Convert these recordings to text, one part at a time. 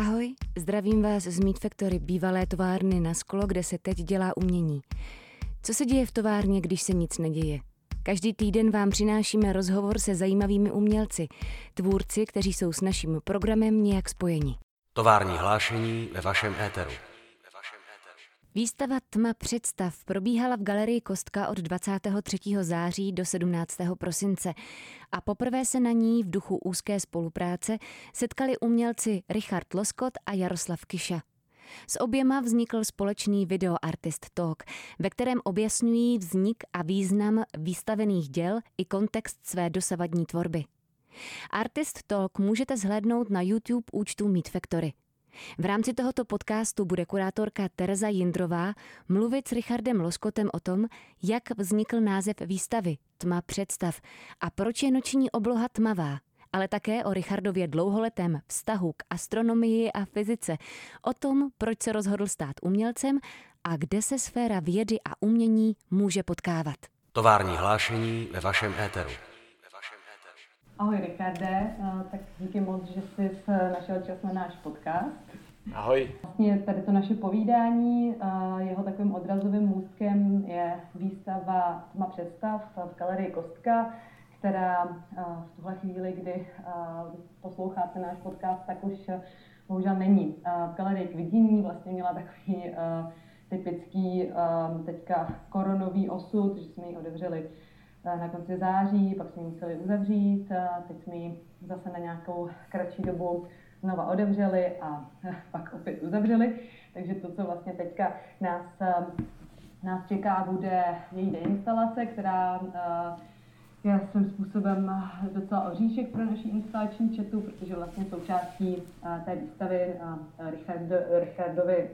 Ahoj, zdravím vás z Meat Factory, bývalé továrny na sklo, kde se teď dělá umění. Co se děje v továrně, když se nic neděje? Každý týden vám přinášíme rozhovor se zajímavými umělci, tvůrci, kteří jsou s naším programem nějak spojeni. Tovární hlášení ve vašem éteru. Výstava Tma představ probíhala v galerii Kostka od 23. září do 17. prosince a poprvé se na ní v duchu úzké spolupráce setkali umělci Richard Loskot a Jaroslav Kiša. S oběma vznikl společný video Artist Talk, ve kterém objasňují vznik a význam výstavených děl i kontext své dosavadní tvorby. Artist Talk můžete zhlédnout na YouTube účtu Meet Factory. V rámci tohoto podcastu bude kurátorka Tereza Jindrová mluvit s Richardem Loskotem o tom, jak vznikl název výstavy Tma představ a proč je noční obloha tmavá ale také o Richardově dlouholetém vztahu k astronomii a fyzice, o tom, proč se rozhodl stát umělcem a kde se sféra vědy a umění může potkávat. Tovární hlášení ve vašem éteru. Ahoj Ricarde, eh, tak díky moc, že jsi našel čas na náš podcast. Ahoj. Vlastně tady to naše povídání, eh, jeho takovým odrazovým můstkem je výstava Tma představ v galerii Kostka, která eh, v tuhle chvíli, kdy posloucháte náš podcast, tak už bohužel není. V galerii k vidění vlastně měla takový typický teďka koronový osud, že jsme ji otevřeli Eh, na konci září, pak jsme ji museli uzavřít, eh, teď jsme ji zase na nějakou kratší dobu znova otevřeli a eh, pak opět uzavřeli. Takže to, co vlastně teďka nás, nás čeká, bude její deinstalace, která je svým způsobem docela oříšek pro naší instalační četu, protože vlastně součástí té výstavy Richard, Richardovy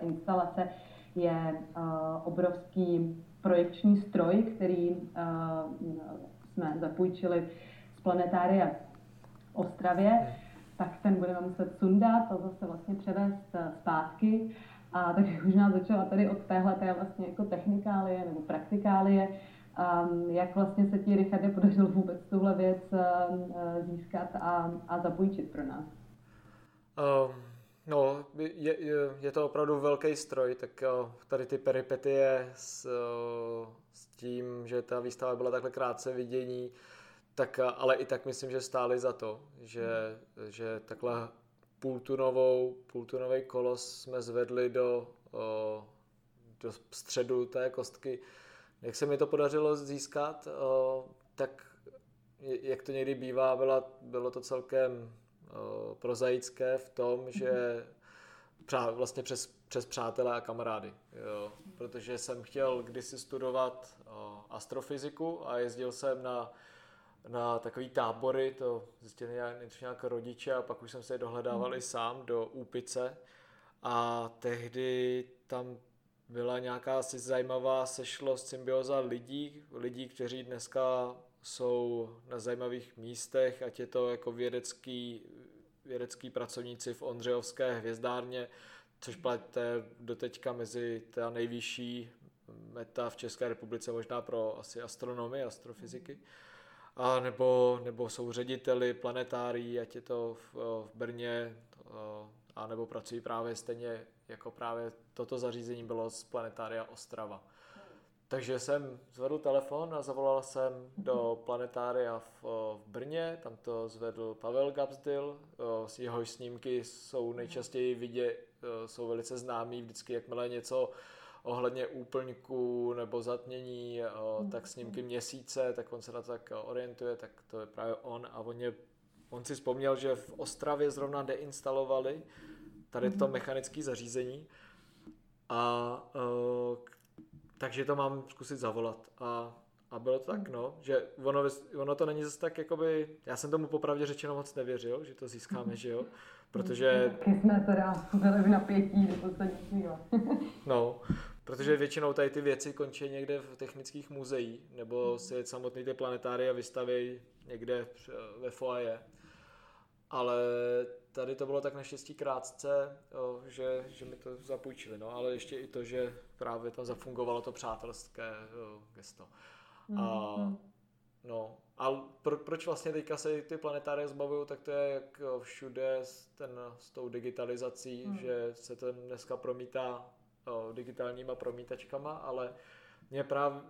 instalace je obrovský projekční stroj, který uh, jsme zapůjčili z planetária v Ostravě, tak ten budeme muset sundat a zase vlastně převést eh, zpátky. A takže už nás začala tady od téhle té vlastně jako technikálie nebo praktikálie, um, jak vlastně se ti, Richarde, podařilo vůbec tuhle věc uh, získat a, a zapůjčit pro nás? Um No, je, je to opravdu velký stroj, tak tady ty peripetie s, s tím, že ta výstava byla takhle krátce vidění, tak ale i tak myslím, že stály za to, že, že takhle půltunovou, půltunový kolos jsme zvedli do, do středu té kostky. Jak se mi to podařilo získat, tak jak to někdy bývá, byla, bylo to celkem prozaické v tom, že vlastně přes, přes přátelé a kamarády. Jo. Protože jsem chtěl kdysi studovat uh, astrofyziku a jezdil jsem na, na takový tábory, to zjistili nějak, nějak rodiče a pak už jsem se je dohledával i sám do Úpice a tehdy tam byla nějaká asi zajímavá sešlost, symbioza lidí, lidí, kteří dneska jsou na zajímavých místech, ať je to jako vědecký, vědecký pracovníci v Ondřejovské hvězdárně, což plete doteďka mezi ta nejvyšší meta v České republice, možná pro asi astronomii, astrofyziky. A nebo, nebo jsou řediteli planetárií, ať je to v, v Brně, a nebo pracují právě stejně jako právě toto zařízení bylo z planetária Ostrava. Takže jsem zvedl telefon a zavolal jsem do planetária v, v Brně, tam to zvedl Pavel Gabsdil, jeho snímky jsou nejčastěji vidět, jsou velice známý, vždycky jakmile něco ohledně úplňku nebo zatmění, tak snímky měsíce, tak on se na to tak orientuje, tak to je právě on. A on, je, on si vzpomněl, že v Ostravě zrovna deinstalovali tady to mhm. mechanické zařízení. A takže to mám zkusit zavolat. A, a bylo to tak, no, že ono, ono to není zase tak, jakoby, já jsem tomu popravdě řečeno moc nevěřil, že to získáme, že jo, protože... Taky jsme teda byli v napětí do poslední chvíle. no, protože většinou tady ty věci končí někde v technických muzeích, nebo si samotný ty planetária vystaví někde ve foaje. Ale tady to bylo tak naštěstí krátce, jo, že, že mi to zapůjčili, no, ale ještě i to, že právě tam zafungovalo to přátelské jo, gesto. A, mm-hmm. no, A pro, proč vlastně teďka se ty planetárie zbavují, tak to je jak všude s, ten, s tou digitalizací, hmm. že se to dneska promítá o, digitálníma promítačkama, ale mě právě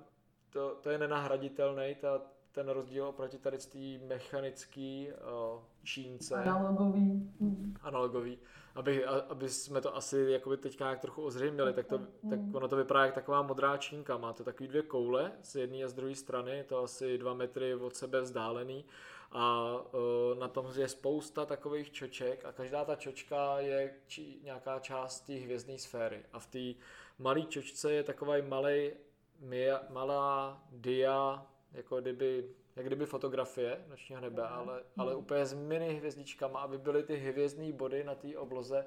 to, to je nenahraditelný, ta, ten rozdíl oproti tady té mechanický uh, čínce. Analogový. Analogový. Aby, aby jsme to asi jakoby teďka nějak trochu ozřejmili, tak, to, tak ono to vypadá jak taková modrá čínka. Má to takový dvě koule z jedné a z druhé strany, je to asi dva metry od sebe vzdálený a uh, na tom je spousta takových čoček a každá ta čočka je či, nějaká část té hvězdné sféry a v té malé čočce je takový malý malá dia jako kdyby, jak kdyby fotografie nočního nebe, mm. ale, ale úplně s mini hvězdičkama, aby byly ty hvězdné body na té obloze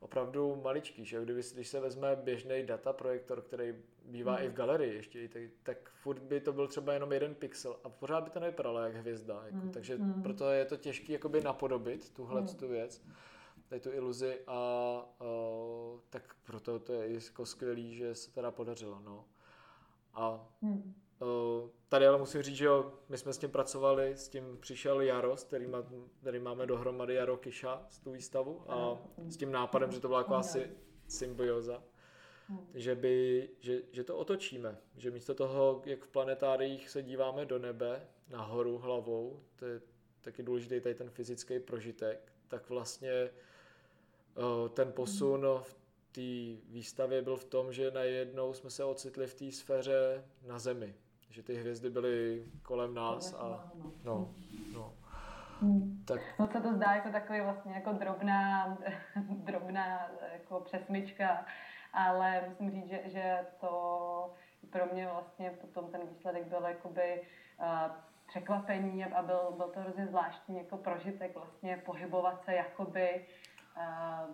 opravdu maličký, že kdyby, když se vezme běžný data projektor, který bývá mm. i v galerii ještě, tak, tak furt by to byl třeba jenom jeden pixel a pořád by to nevypadalo jak hvězda, jako, mm. takže mm. proto je to těžké jakoby napodobit tuhle mm. tu věc, tady tu iluzi a, a tak proto to je jako skvělý, že se teda podařilo, no. A mm. Eh, tady ale musím říct, že jo, my jsme s tím pracovali, s tím přišel Jaros, který, má, který máme dohromady Jaro Kiša z tu výstavu a s tím nápadem, že to byla taková si, symbioza, že, by, že, že to otočíme, že místo toho, jak v planetáriích se díváme do nebe, nahoru hlavou, to je taky důležitý tady ten fyzický prožitek, tak vlastně eh, ten posun v té výstavě byl v tom, že najednou jsme se ocitli v té sféře na Zemi, že ty hvězdy byly kolem nás a no, no. Hmm. Tak. No se to zdá jako takový vlastně jako drobná, drobná jako přesmička, ale musím říct, že, že to pro mě vlastně potom ten výsledek byl jakoby uh, překvapení a byl, byl to hrozně zvláštní jako prožitek vlastně pohybovat se jakoby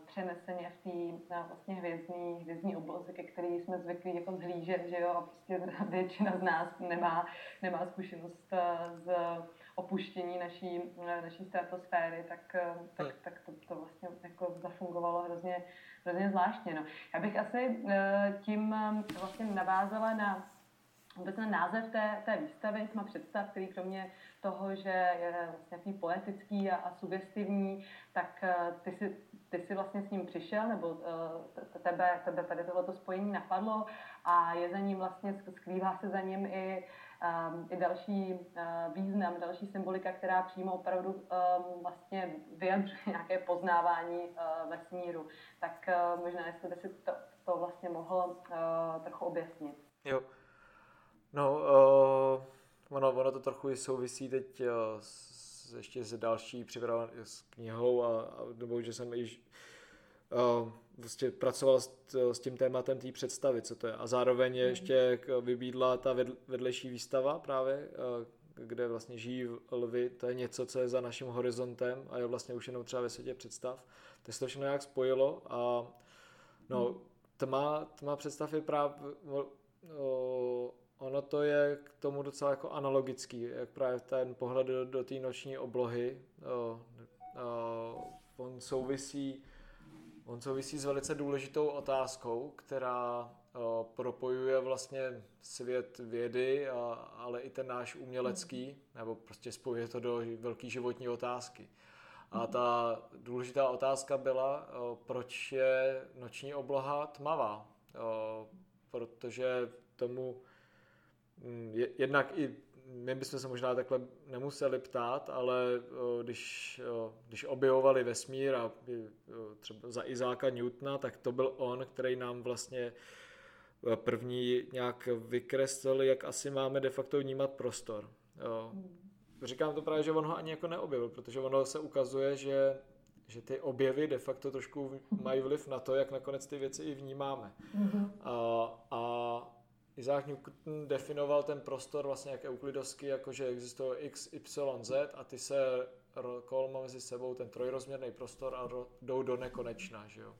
přeneseně v té vlastně hvězdní, hvězdní obloze, ke který jsme zvyklí jako zhlížet, že jo, a prostě většina z nás nemá, nemá zkušenost z opuštění naší, naší stratosféry, tak, tak, hmm. tak to, to vlastně jako zafungovalo hrozně, hrozně zvláštně. No. Já bych asi e, tím vlastně navázala na vůbec na název té, té výstavy, tma představ, který kromě toho, že je vlastně poetický a, a sugestivní, tak e, ty si ty jsi vlastně s ním přišel, nebo uh, tebe, tebe tady tohleto spojení napadlo a je za ním vlastně, skrývá se za ním i, um, i další uh, význam, další symbolika, která přímo opravdu um, vlastně vyjadřuje nějaké poznávání vesmíru. Tak možná, jestli by si to, to vlastně mohl trochu objasnit. Jo. No, uh, ono, ono to trochu i souvisí teď uh, s ještě s další připravou s knihou a, a nebo že jsem již uh, vlastně pracoval s, s tím tématem té představy, co to je. A zároveň je mhm. ještě vybídla ta vedlejší výstava právě, uh, kde vlastně žijí lvy, to je něco, co je za naším horizontem a je vlastně už jenom třeba ve světě představ. Tak se to všechno nějak spojilo a no, mhm. tma, tma představ je právě o, ono to je k tomu docela jako analogický, jak právě ten pohled do, do té noční oblohy, o, o, on souvisí on souvisí s velice důležitou otázkou, která o, propojuje vlastně svět vědy, a, ale i ten náš umělecký, nebo prostě spojuje to do velké životní otázky. A ta důležitá otázka byla, o, proč je noční obloha tmavá, o, protože tomu jednak i my bychom se možná takhle nemuseli ptát, ale když, když objevovali vesmír a třeba za Izáka Newtona, tak to byl on, který nám vlastně první nějak vykreslil, jak asi máme de facto vnímat prostor. Říkám to právě, že on ho ani jako neobjevil, protože ono se ukazuje, že, že ty objevy de facto trošku mají vliv na to, jak nakonec ty věci i vnímáme. Mm-hmm. A, a Isaac Newton definoval ten prostor vlastně jak euklidovský, jakože existuje x, y, z a ty se kolmo mezi sebou ten trojrozměrný prostor a jdou do nekonečna, že jo.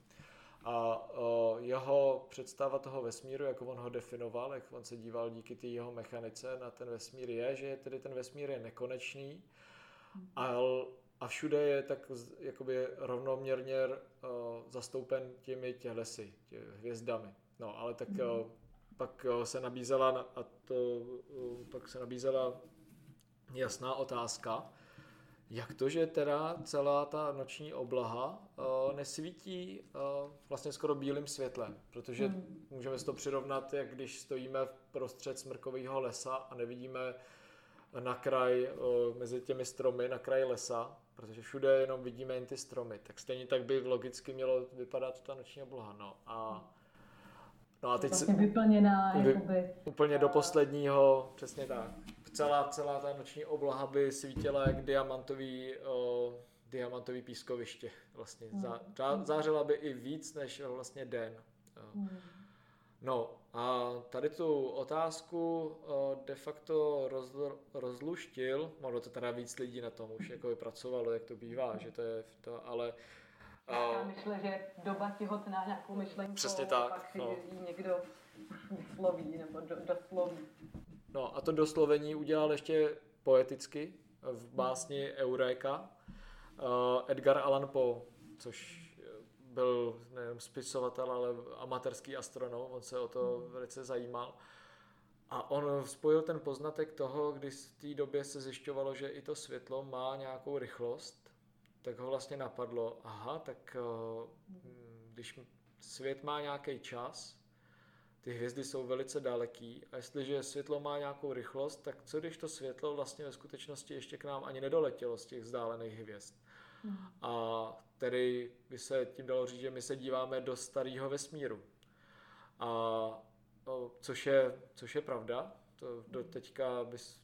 A o, jeho představa toho vesmíru, jako on ho definoval, jak on se díval díky té jeho mechanice na ten vesmír, je, že tedy ten vesmír je nekonečný a, a všude je tak jakoby rovnoměrně o, zastoupen těmi tělesy, tě, hvězdami. No, ale tak mm-hmm pak se nabízela a to pak se nabízela jasná otázka. Jak to, že teda celá ta noční oblaha uh, nesvítí uh, vlastně skoro bílým světlem? Protože hmm. můžeme si to přirovnat, jak když stojíme v prostřed smrkového lesa a nevidíme na kraj uh, mezi těmi stromy, na kraj lesa, protože všude jenom vidíme jen ty stromy, tak stejně tak by logicky mělo vypadat ta noční obloha. No a, no a teď vlastně vyplněná, vy, jakoby, úplně do posledního, přesně tak celá, celá ta noční obloha by svítila jak diamantový, o, diamantový pískoviště. Vlastně. Zá, zá, zářila by i víc než vlastně den. Hmm. No a tady tu otázku o, de facto roz, rozluštil, ono to teda víc lidí na tom už jako pracovalo, jak to bývá, že to je to, ale já myslím, že doba těhotná nějakou myšlenku. Přesně tak. no. někdo vysloví nebo do, dosloví. No a to doslovení udělal ještě poeticky v básni Eureka uh, Edgar Allan Poe, což byl nejen spisovatel, ale amatérský astronom, on se o to velice zajímal. A on spojil ten poznatek toho, když v té době se zjišťovalo, že i to světlo má nějakou rychlost, tak ho vlastně napadlo, aha, tak uh, když svět má nějaký čas, ty hvězdy jsou velice daleký a jestliže světlo má nějakou rychlost, tak co když to světlo vlastně ve skutečnosti ještě k nám ani nedoletělo z těch vzdálených hvězd. Hmm. A tedy by se tím dalo říct, že my se díváme do starého vesmíru. A což, je, což je pravda, to do teďka bys,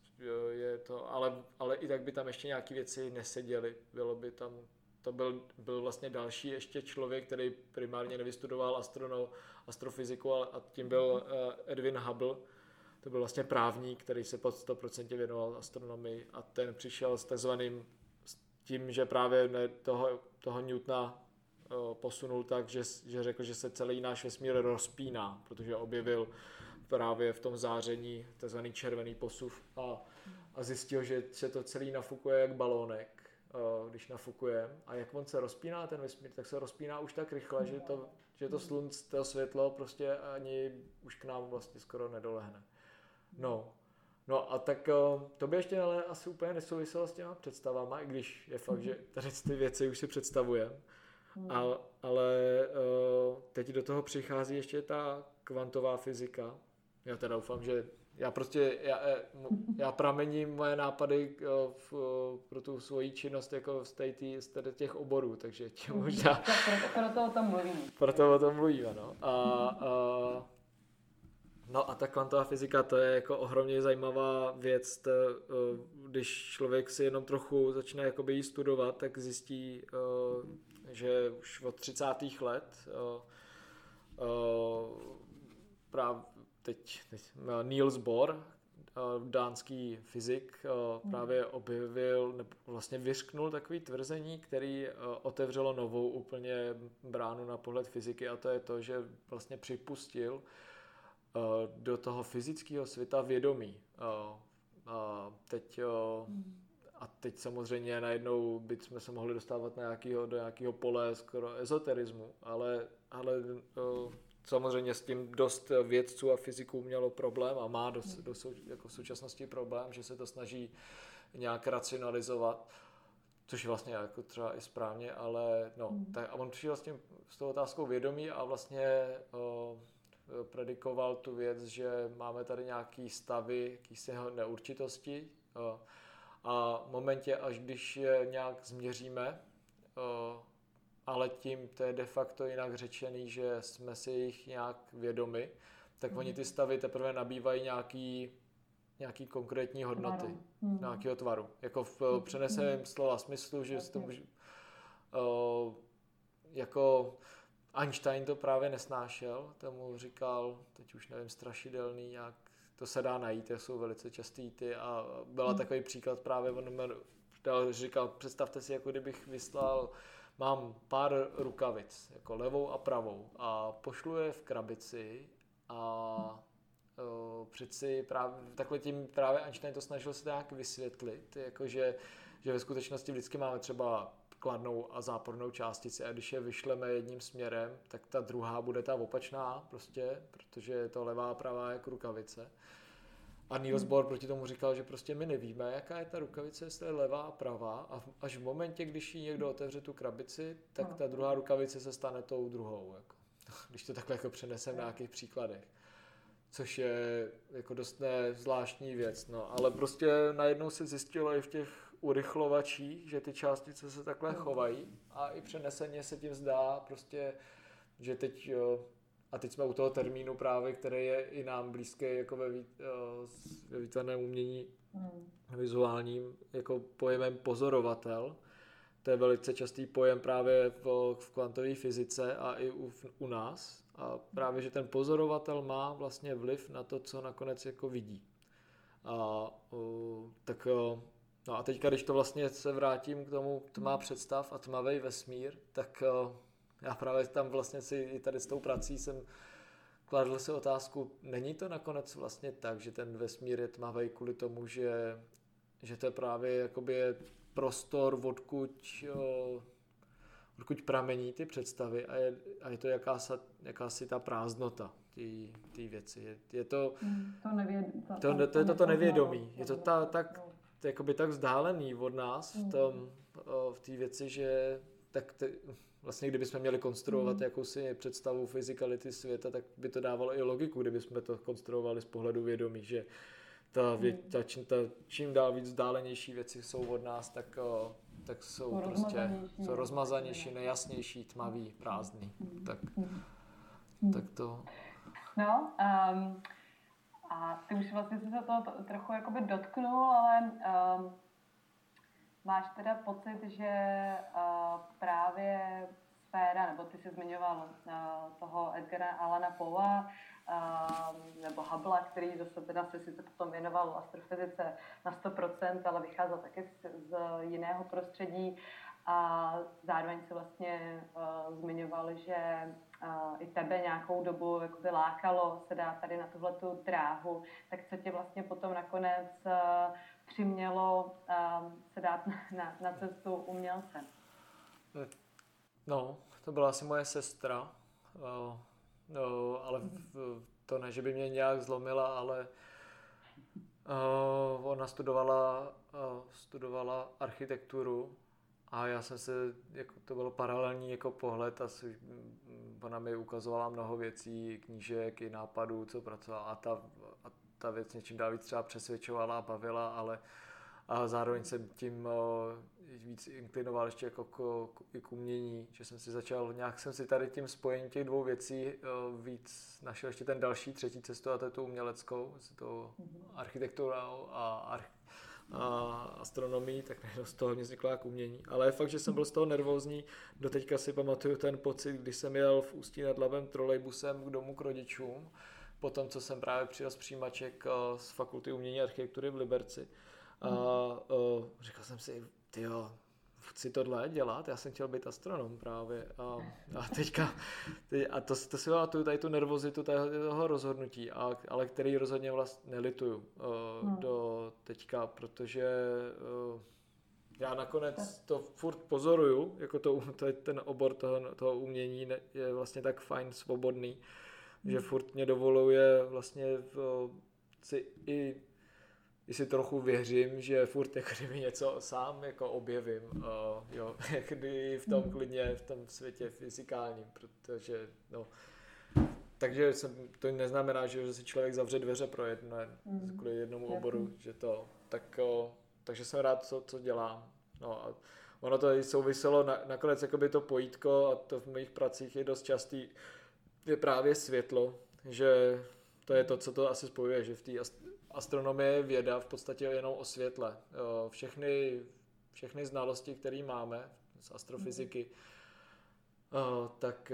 je to, ale, ale i tak by tam ještě nějaké věci neseděly. Bylo by tam to byl, byl vlastně další ještě člověk, který primárně nevystudoval astrono, astrofyziku, ale a tím byl eh, Edwin Hubble. To byl vlastně právník, který se pod 100% věnoval astronomii a ten přišel s takzvaným s tím, že právě ne, toho, toho Newtona eh, posunul tak, že, že řekl, že se celý náš vesmír rozpíná, protože objevil právě v tom záření takzvaný červený posuv a, a zjistil, že se to celý nafukuje jak balónek Eh, když nafukuje a jak on se rozpíná ten vesmír, tak se rozpíná už tak rychle, že to, že to slunce, to světlo prostě ani už k nám vlastně skoro nedolehne. No, No a tak eh, to by ještě ale asi úplně nesouviselo s těma představama, i když je fakt, že tady ty věci už si představujeme. Ale, ale teď do toho přichází ještě ta kvantová fyzika. Já teda doufám, že já prostě, já, eh, já pramením moje nápady eh, v, eh, pro tu svoji činnost jako z, té, z těch oborů, takže tě mhm. možná... Proto, o tom mluvím. Proto o tom mluvíme, no. A, a, no a ta kvantová fyzika, to je jako ohromně zajímavá věc, to, když člověk si jenom trochu začne jakoby jí studovat, tak zjistí, že už od 30. let právě teď, teď eh, Niels Bohr, eh, dánský fyzik, eh, právě objevil, nebo vlastně vyřknul takový tvrzení, který otevřelo novou úplně bránu na pohled fyziky a to je to, že vlastně připustil do toho fyzického světa vědomí. A teď, a teď samozřejmě najednou bychom se mohli dostávat na nějakýho, do nějakého pole skoro ezoterismu, ale, ale Samozřejmě s tím dost vědců a fyziků mělo problém a má do, do sou, jako v současnosti problém, že se to snaží nějak racionalizovat, což je vlastně jako třeba i správně, ale no, mm. tak a on přišel s, tím, s tou otázkou vědomí a vlastně o, predikoval tu věc, že máme tady nějaký stavy, jakýsi neurčitosti o, a v momentě, až když je nějak změříme, o, ale tím to je de facto jinak řečený, že jsme si jich nějak vědomi, tak mm. oni ty stavy teprve nabývají nějaký, nějaký konkrétní hodnoty, mm. nějakého tvaru. Jako v mm. přeneseném mm. slova smyslu, že to může, uh, jako Einstein to právě nesnášel, tomu říkal, teď už nevím, strašidelný, jak to se dá najít, to jsou velice častý ty a byla mm. takový příklad právě, on říkal, představte si, jako kdybych vyslal mám pár rukavic, jako levou a pravou a pošlu je v krabici a uh, přeci právě, takhle tím právě Einstein to snažil se nějak vysvětlit, jakože že ve skutečnosti vždycky máme třeba kladnou a zápornou částici a když je vyšleme jedním směrem, tak ta druhá bude ta opačná prostě, protože je to levá a pravá jako rukavice. A Niels Bohr proti tomu říkal, že prostě my nevíme, jaká je ta rukavice, jestli je levá a pravá a až v momentě, když jí někdo otevře tu krabici, tak ta druhá rukavice se stane tou druhou. Jako. Když to takhle jako přenesem na nějakých příkladech. Což je jako dost zvláštní věc. No. Ale prostě najednou se zjistilo i v těch urychlovačích, že ty částice se takhle chovají a i přeneseně se tím zdá prostě, že teď jo, a teď jsme u toho termínu právě, který je i nám blízký jako ve, eh, ve výtvarném umění mm. vizuálním, jako pojemem pozorovatel. To je velice častý pojem právě v, v kvantové fyzice a i u, u nás. A právě, že ten pozorovatel má vlastně vliv na to, co nakonec jako vidí. A uh, tak uh, No a teďka, když to vlastně se vrátím k tomu tmá představ a tmavý vesmír, tak uh, já právě tam vlastně si i tady s tou prací jsem kladl si otázku, není to nakonec vlastně tak, že ten vesmír je tmavý kvůli tomu, že, že to je právě jakoby je prostor, odkud, o, odkud pramení ty představy a je, a je to jakási, jakási ta prázdnota té věci. Je, je to, hmm, to, nevěd, to, to, to, to, je to, to nevědomí. Je to ta, tak, jakoby tak vzdálený od nás v hmm. tom, v té věci, že tak te, vlastně kdybychom měli konstruovat mm. jakousi představu fyzikality světa, tak by to dávalo i logiku, kdybychom to konstruovali z pohledu vědomí, že ta, vě, hmm. ta, čím, ta, čím dál víc vzdálenější věci jsou od nás, tak, tak jsou to prostě jsou rozmazanější, nejasnější, tmavý, prázdný. Mm. Tak, mm. tak to... No, um, a ty už vlastně se toho to, trochu jakoby dotknul, ale um, Máš teda pocit, že uh, právě sféra, nebo ty jsi zmiňoval uh, toho Edgara Alana Poa, uh, nebo Hubble, který zase teda se sice potom věnoval astrofyzice na 100%, ale vycházel taky z, z jiného prostředí. A zároveň se vlastně uh, zmiňoval, že uh, i tebe nějakou dobu jakoby lákalo se dát tady na tuhle tu dráhu, tak co tě vlastně potom nakonec uh, přimělo uh, se dát na, na, cestu umělce? No, to byla asi moje sestra, uh, no, ale v, to ne, že by mě nějak zlomila, ale uh, ona studovala, uh, studovala architekturu a já jsem se, jako to bylo paralelní jako pohled a ona mi ukazovala mnoho věcí, knížek i nápadů, co pracovala a ta, ta věc něčím dál víc třeba přesvědčovala a bavila, ale a zároveň jsem tím víc inklinoval ještě jako k, k, k umění, že jsem si začal, nějak jsem si tady tím spojením těch dvou věcí víc našel ještě ten další, třetí cestu a to je tu uměleckou, to architektura a, arch, a astronomii, tak najednou z toho mě vzniklo jako umění. Ale je fakt, že jsem byl z toho nervózní. Doteďka si pamatuju ten pocit, když jsem jel v Ústí nad Labem trolejbusem k domu k rodičům, po tom, co jsem právě přijel z přijímaček z Fakulty umění a architektury v Liberci. A uh, říkal jsem si, ty jo, chci tohle dělat, já jsem chtěl být astronom právě a, a teďka, teď, a to, to si tu, tady tu nervozitu toho rozhodnutí, a, ale který rozhodně vlastně nelituju uh, hmm. do teďka, protože uh, já nakonec to furt pozoruju, jako to, to je ten obor toho, toho umění je vlastně tak fajn, svobodný. Že furt mě dovoluje vlastně v, si i si trochu věřím, že furt jako kdyby něco sám jako objevím, uh, jo, kdy v tom hmm. klidně, v tom světě fyzikálním, protože no, takže jsem, to neznamená, že si člověk zavře dveře pro jedno, mm. kvůli jednomu oboru, že to, tak, o, takže jsem rád, co, co dělám. No a ono to i souviselo, na, nakonec jakoby to pojítko, a to v mých pracích je dost častý, je právě světlo, že to je to, co to asi spojuje, že v té astronomie je věda v podstatě jenom o světle. Všechny, všechny znalosti, které máme z astrofyziky, tak,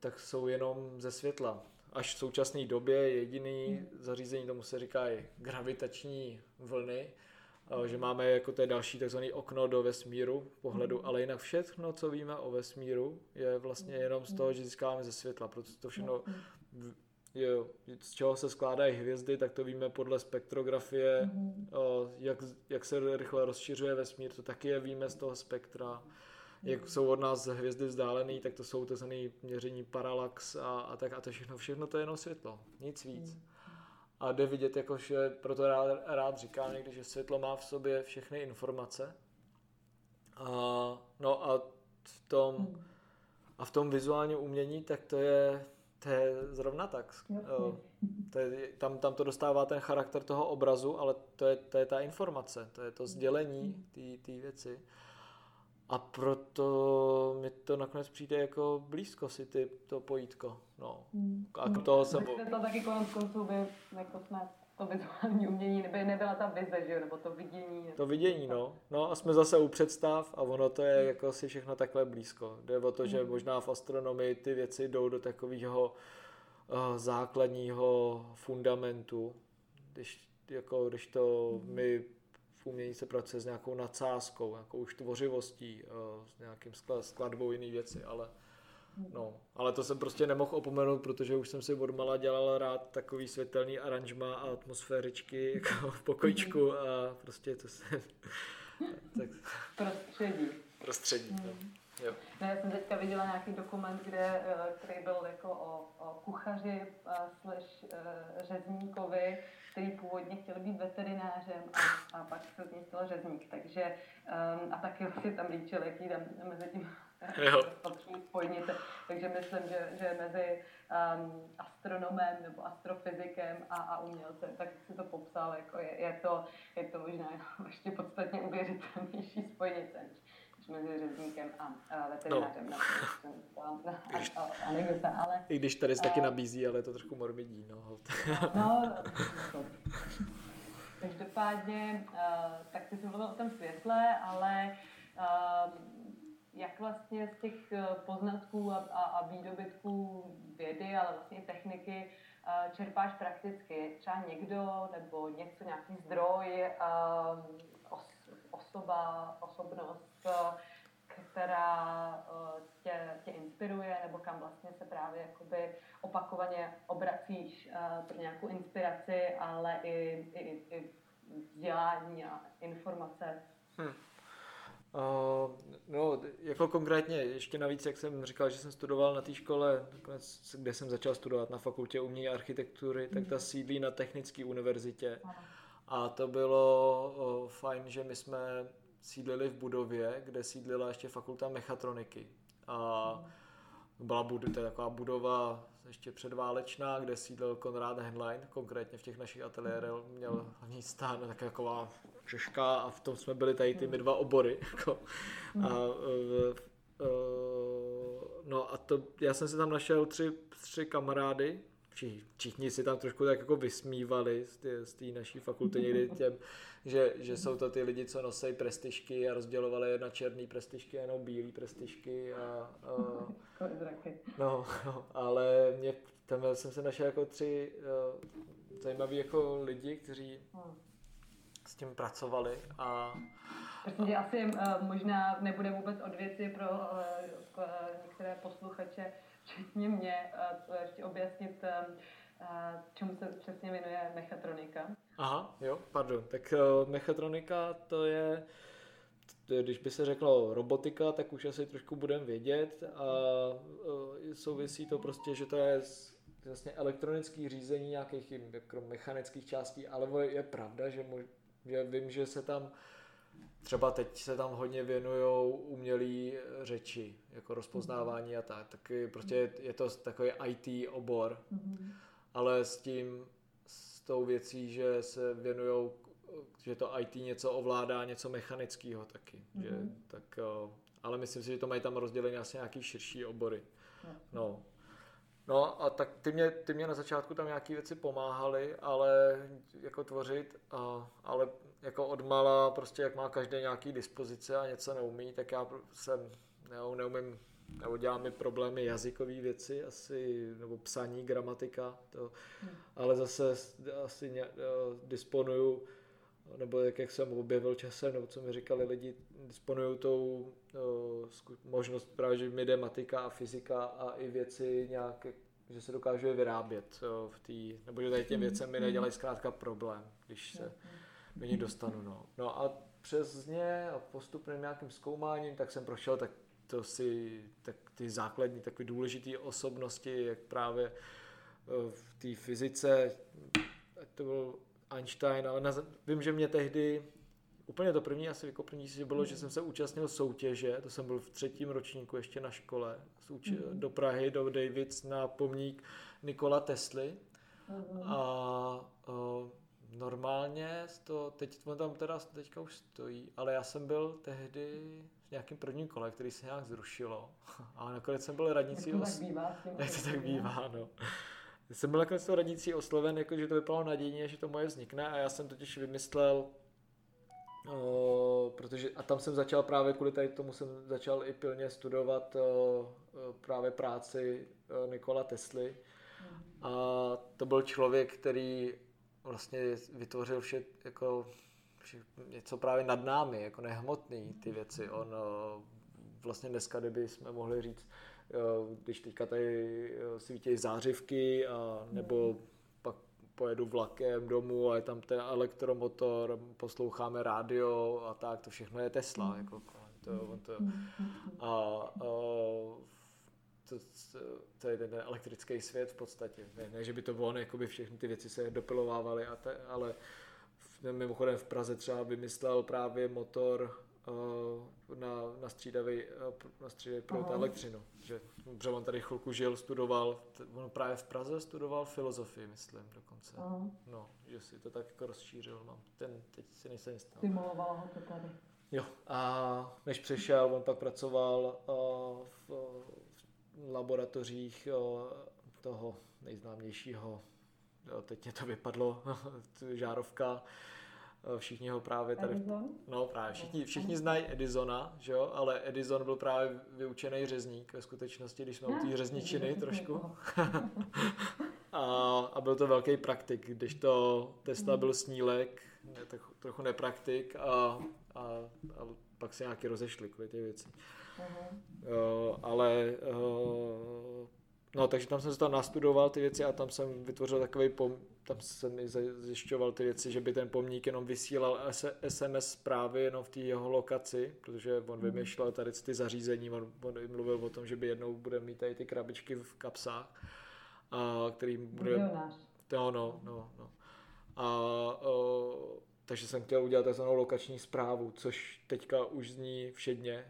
tak jsou jenom ze světla. Až v současné době jediný zařízení, tomu se říká i gravitační vlny, že máme jako to další takzvané okno do vesmíru pohledu, ale jinak všechno, co víme o vesmíru, je vlastně jenom z toho, že získáváme ze světla, protože to všechno jo, z čeho se skládají hvězdy, tak to víme podle spektrografie, mm-hmm. o, jak, jak se rychle rozšiřuje vesmír, to taky je víme z toho spektra. Jak jsou od nás hvězdy vzdálený, tak to jsou tzv. měření paralax a, a tak a to všechno, všechno to je jenom světlo, nic víc. A jde vidět, jako, že proto rád, rád říkám někdy, že světlo má v sobě všechny informace. A, no a v tom, a v tom vizuálním umění, tak to je, to je zrovna tak. To je, tam, tam to dostává ten charakter toho obrazu, ale to je, to je ta informace, to je to sdělení té věci. A proto mi to nakonec přijde jako blízko si ty, to pojítko. No. Hmm. A k toho se... To taky konec konců by, jako jsme to vizuální umění, neby nebyla ta vize, že jo, nebo to vidění. Nebo... To vidění, no. No a jsme zase u představ a ono to je jako si všechno takhle blízko. Jde o to, že hmm. možná v astronomii ty věci jdou do takového uh, základního fundamentu, když, jako, když to hmm. my umění se pracuje s nějakou nadsázkou, nějakou už tvořivostí, eh, s nějakým skladbou jiný věci, ale No, ale to jsem prostě nemohl opomenout, protože už jsem si odmala dělal rád takový světelný aranžma a atmosféričky jako v pokojičku a prostě to se... tak... Prostředí. Prostředí, hmm. no. Jo. No, já jsem teďka viděla nějaký dokument, kde, eh, který byl jako o, o kuchaři uh, slash uh, řezníkovi, který původně chtěl být veterinářem a, a pak se z něj stal řezník. Takže um, a taky si tam líčil, jaký tam mezi tím spojnice. Takže myslím, že, že mezi um, astronomem nebo astrofyzikem a, a umělcem, tak si to popsal, jako je, je, to, je to možná ještě podstatně uvěřitelnější spojnice mezi řezníkem a, a veterinářem. No. Na, a, a, a, ale, I když tady se taky nabízí, ale je to trošku morbidní. No, no Každopádně, uh, tak ty jsi mluvil o tom světle, ale uh, jak vlastně z těch poznatků a, a, a výdobytků vědy, ale vlastně i techniky čerpáš prakticky? Třeba někdo nebo něco, nějaký zdroj, os, osoba, osobnost, která eh, tě, tě inspiruje, nebo kam vlastně se právě jakoby opakovaně obracíš eh, pro nějakou inspiraci, ale i, i, i vzdělání a informace. Hmm. Uh, no, jako konkrétně, ještě navíc, jak jsem říkal, že jsem studoval na té škole, kde jsem začal studovat na fakultě umění a architektury, tak ta mhm. sídlí na Technické univerzitě. A to bylo fajn, že my jsme sídlili v budově, kde sídlila ještě fakulta mechatroniky. A byla bud- to je taková budova ještě předválečná, kde sídlil Konrad Henlein, konkrétně v těch našich ateliérech měl hlavní stán, tak taková češka a v tom jsme byli tady ty my dva obory. Jako. A, uh, uh, no a to, já jsem si tam našel tři, tři kamarády, všichni si tam trošku tak jako vysmívali z té naší fakulty někdy těm, že, že jsou to ty lidi, co nosí prestižky a rozdělovali jedna černý prestižky a jenom bílý prestižky a, a no, no, ale mě, tam jsem se našel jako tři uh, zajímaví jako lidi, kteří s tím pracovali a Protože asi uh, možná nebude vůbec od věci pro uh, některé posluchače, včetně mě, uh, ještě objasnit uh, čemu se přesně věnuje mechatronika. Aha, jo, pardon. Tak uh, mechatronika to je, to když by se řeklo robotika, tak už asi trošku budeme vědět a uh, souvisí to prostě, že to je vlastně elektronické řízení nějakých jako mechanických částí, ale je pravda, že, mož, že vím, že se tam třeba teď se tam hodně věnují umělé řeči, jako rozpoznávání a tak, tak prostě je to takový IT obor. Mm-hmm ale s tím, s tou věcí, že se věnují, že to IT něco ovládá, něco mechanického taky. Mm-hmm. Že, tak, ale myslím si, že to mají tam rozdělené asi nějaký širší obory. No. No a tak ty mě, ty mě na začátku tam nějaké věci pomáhaly, ale jako tvořit, a, ale jako odmala prostě jak má každý nějaký dispozice a něco neumí, tak já jsem, neumím nebo dělá mi problémy jazykové věci, asi, nebo psaní, gramatika, to, hmm. ale zase asi ně, uh, disponuju, nebo jak, jak jsem objevil časem, nebo co mi říkali lidi, disponuju tou uh, možnost právě, že mi jde matika a fyzika a i věci nějak, že se dokážu je vyrábět uh, v té, nebo že tady těm věcem mi nedělají zkrátka problém, když se do ní dostanu. No. no a přes ně a postupným nějakým zkoumáním, tak jsem prošel tak to si, tak ty základní, takové důležité osobnosti, jak právě eh, v té fyzice, to byl Einstein, ale na, vím, že mě tehdy úplně to první asi vykopnutí si bylo, že jsem se účastnil soutěže, to jsem byl v třetím ročníku ještě na škole, mm. do Prahy, do Davids na pomník Nikola Tesly. Mm. A a normálně to, teď tam teda teďka už stojí, ale já jsem byl tehdy v nějakém prvním kole, který se nějak zrušilo. A nakonec jsem byl radnicí... Jak to tak bývá, no. Jsem byl nakonec radnicí osloven, jako, že to vypadalo nadějně, že to moje vznikne a já jsem totiž vymyslel O, protože a tam jsem začal právě kvůli tady tomu jsem začal i pilně studovat o, právě práci o, Nikola Tesly. A to byl člověk, který vlastně vytvořil vše jako vše, něco právě nad námi, jako nehmotný ty věci. On o, vlastně dneska, kdyby jsme mohli říct, o, když teďka tady svítí zářivky a nebo pojedu vlakem domů a je tam ten elektromotor, posloucháme rádio a tak, to všechno je Tesla. Mm. Jako, to, to, a, a to, to je ten elektrický svět v podstatě. Ne, ne že by to on, jako by všechny ty věci se dopilovávaly, a te, ale v, mimochodem v Praze třeba vymyslel právě motor na, na střídavý, uh, na střídavý proud elektřinu. Že, že on tady chvilku žil, studoval, on právě v Praze studoval filozofii, myslím dokonce. Aha. No, že si to tak jako rozšířil, mám ten, teď si nejsem jistý. Stimulovalo ho to tady. Jo, a než přešel, on pak pracoval uh, v, v laboratořích uh, toho nejznámějšího, jo, teď mě to vypadlo, žárovka, Eh, všichni ho právě tady... Edison? No právě, všichni, všichni znají Edisona, že jo, ale Edison byl právě vyučený řezník ve skutečnosti, když jsme u té řezničiny trošku. a, a byl to velký praktik, když to Tesla mhm. byl snílek, ne, tak, trochu nepraktik a, a, a pak se nějaký rozešli kvůli ty věci. Uh-huh. Uh, ale uh, No, takže tam jsem se tam nastudoval ty věci a tam jsem vytvořil takový pom... tam jsem zjišťoval ty věci, že by ten pomník jenom vysílal SMS zprávy jenom v té jeho lokaci, protože on mhm. vymýšlel tady ty zařízení, on, on mluvil o tom, že by jednou bude mít tady ty krabičky v kapsách, a který bude... No, no, no, no. A o, takže jsem chtěl udělat takzvanou lokační zprávu, což teďka už zní všedně,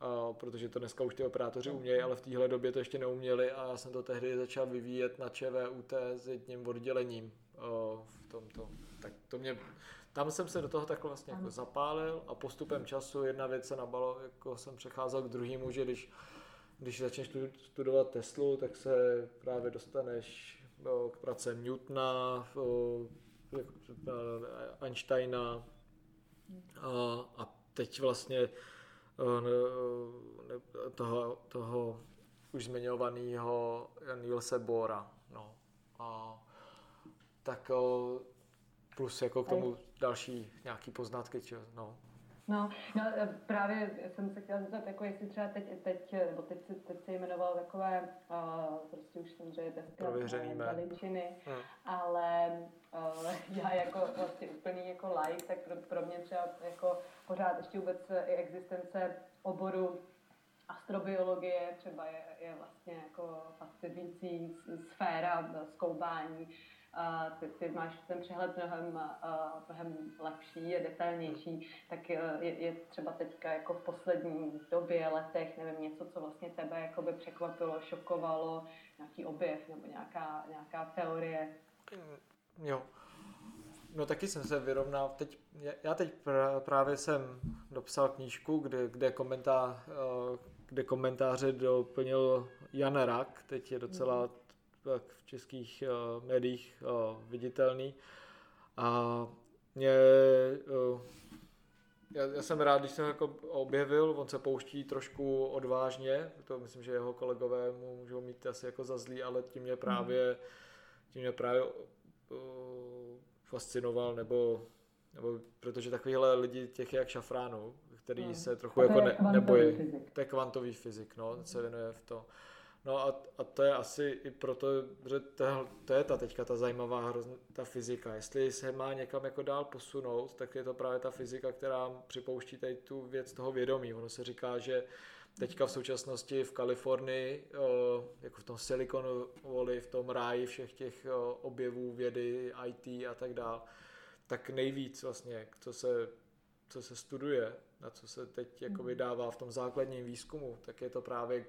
a protože to dneska už ty operátoři umějí, ale v téhle době to ještě neuměli a já jsem to tehdy začal vyvíjet na ČVUT s jedním oddělením v tomto. Tak to mě, tam jsem se do toho tak vlastně jako zapálil a postupem času jedna věc se nabalo, jako jsem přecházel k druhému, že když, když začneš studovat Teslu, tak se právě dostaneš k pracem Newtona, Einsteina a, a teď vlastně Eh, toho, toho už zmiňovaného Nielse Bora. No. A, tak eh, plus jako k tomu další nějaký poznatky. Či, no. No, no, eh, právě jsem se chtěla zeptat, jako jestli třeba teď, teď nebo teď, se, teď se jmenoval takové, uh, prostě už jsem, že je veličiny, hmm. ale uh, já jako vlastně úplný like, tak pro, pro mě třeba jako pořád ještě vůbec i existence oboru astrobiologie třeba je, je vlastně jako fascinující sféra zkoumání ty, ty máš ten přehled mnohem, mnohem lepší a detailnější, tak uh, je, je třeba teďka jako v poslední době, letech, nevím, něco, co vlastně tebe jakoby překvapilo, šokovalo, nějaký objev nebo nějaká, nějaká teorie? Jo. No taky jsem se vyrovnal. Teď, já teď právě jsem dopsal knížku, kde, kde, komentá, kde komentáře doplnil Jan Rak, teď je docela mhm. tak v českých uh, médiích uh, viditelný. A mě, uh, já, já jsem rád, když jsem jako objevil, on se pouští trošku odvážně, to myslím, že jeho kolegové mu můžou mít asi jako za zlý, ale tím mě právě, tím mě právě uh, fascinoval, nebo, nebo protože takovýhle lidi těch je jak šafránu, který hmm. se trochu jako ne, nebojí. To je kvantový fyzik, no, se věnuje v to. No a, a to je asi i proto, že to, to je ta teďka ta zajímavá hrozn, ta fyzika. Jestli se má někam jako dál posunout, tak je to právě ta fyzika, která připouští tady tu věc toho vědomí. Ono se říká, že teďka v současnosti v Kalifornii, jako v tom Silicon Valley, v tom ráji všech těch objevů vědy, IT a tak dále, tak nejvíc vlastně, co se, co se studuje, na co se teď jako vydává v tom základním výzkumu, tak je to právě